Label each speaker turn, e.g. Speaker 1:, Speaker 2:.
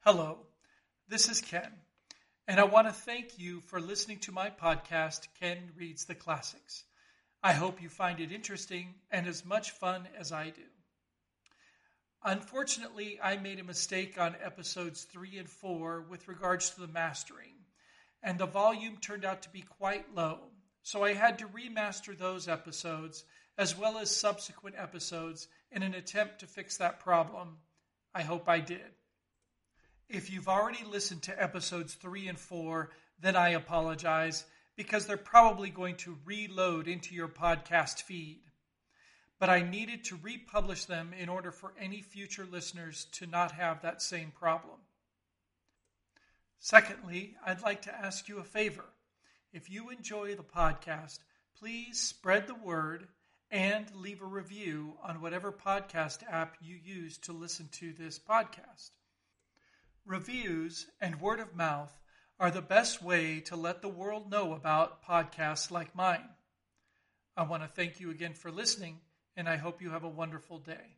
Speaker 1: Hello, this is Ken, and I want to thank you for listening to my podcast, Ken Reads the Classics. I hope you find it interesting and as much fun as I do. Unfortunately, I made a mistake on episodes 3 and 4 with regards to the mastering, and the volume turned out to be quite low, so I had to remaster those episodes as well as subsequent episodes in an attempt to fix that problem. I hope I did. If you've already listened to episodes three and four, then I apologize because they're probably going to reload into your podcast feed. But I needed to republish them in order for any future listeners to not have that same problem. Secondly, I'd like to ask you a favor. If you enjoy the podcast, please spread the word and leave a review on whatever podcast app you use to listen to this podcast. Reviews and word of mouth are the best way to let the world know about podcasts like mine. I want to thank you again for listening, and I hope you have a wonderful day.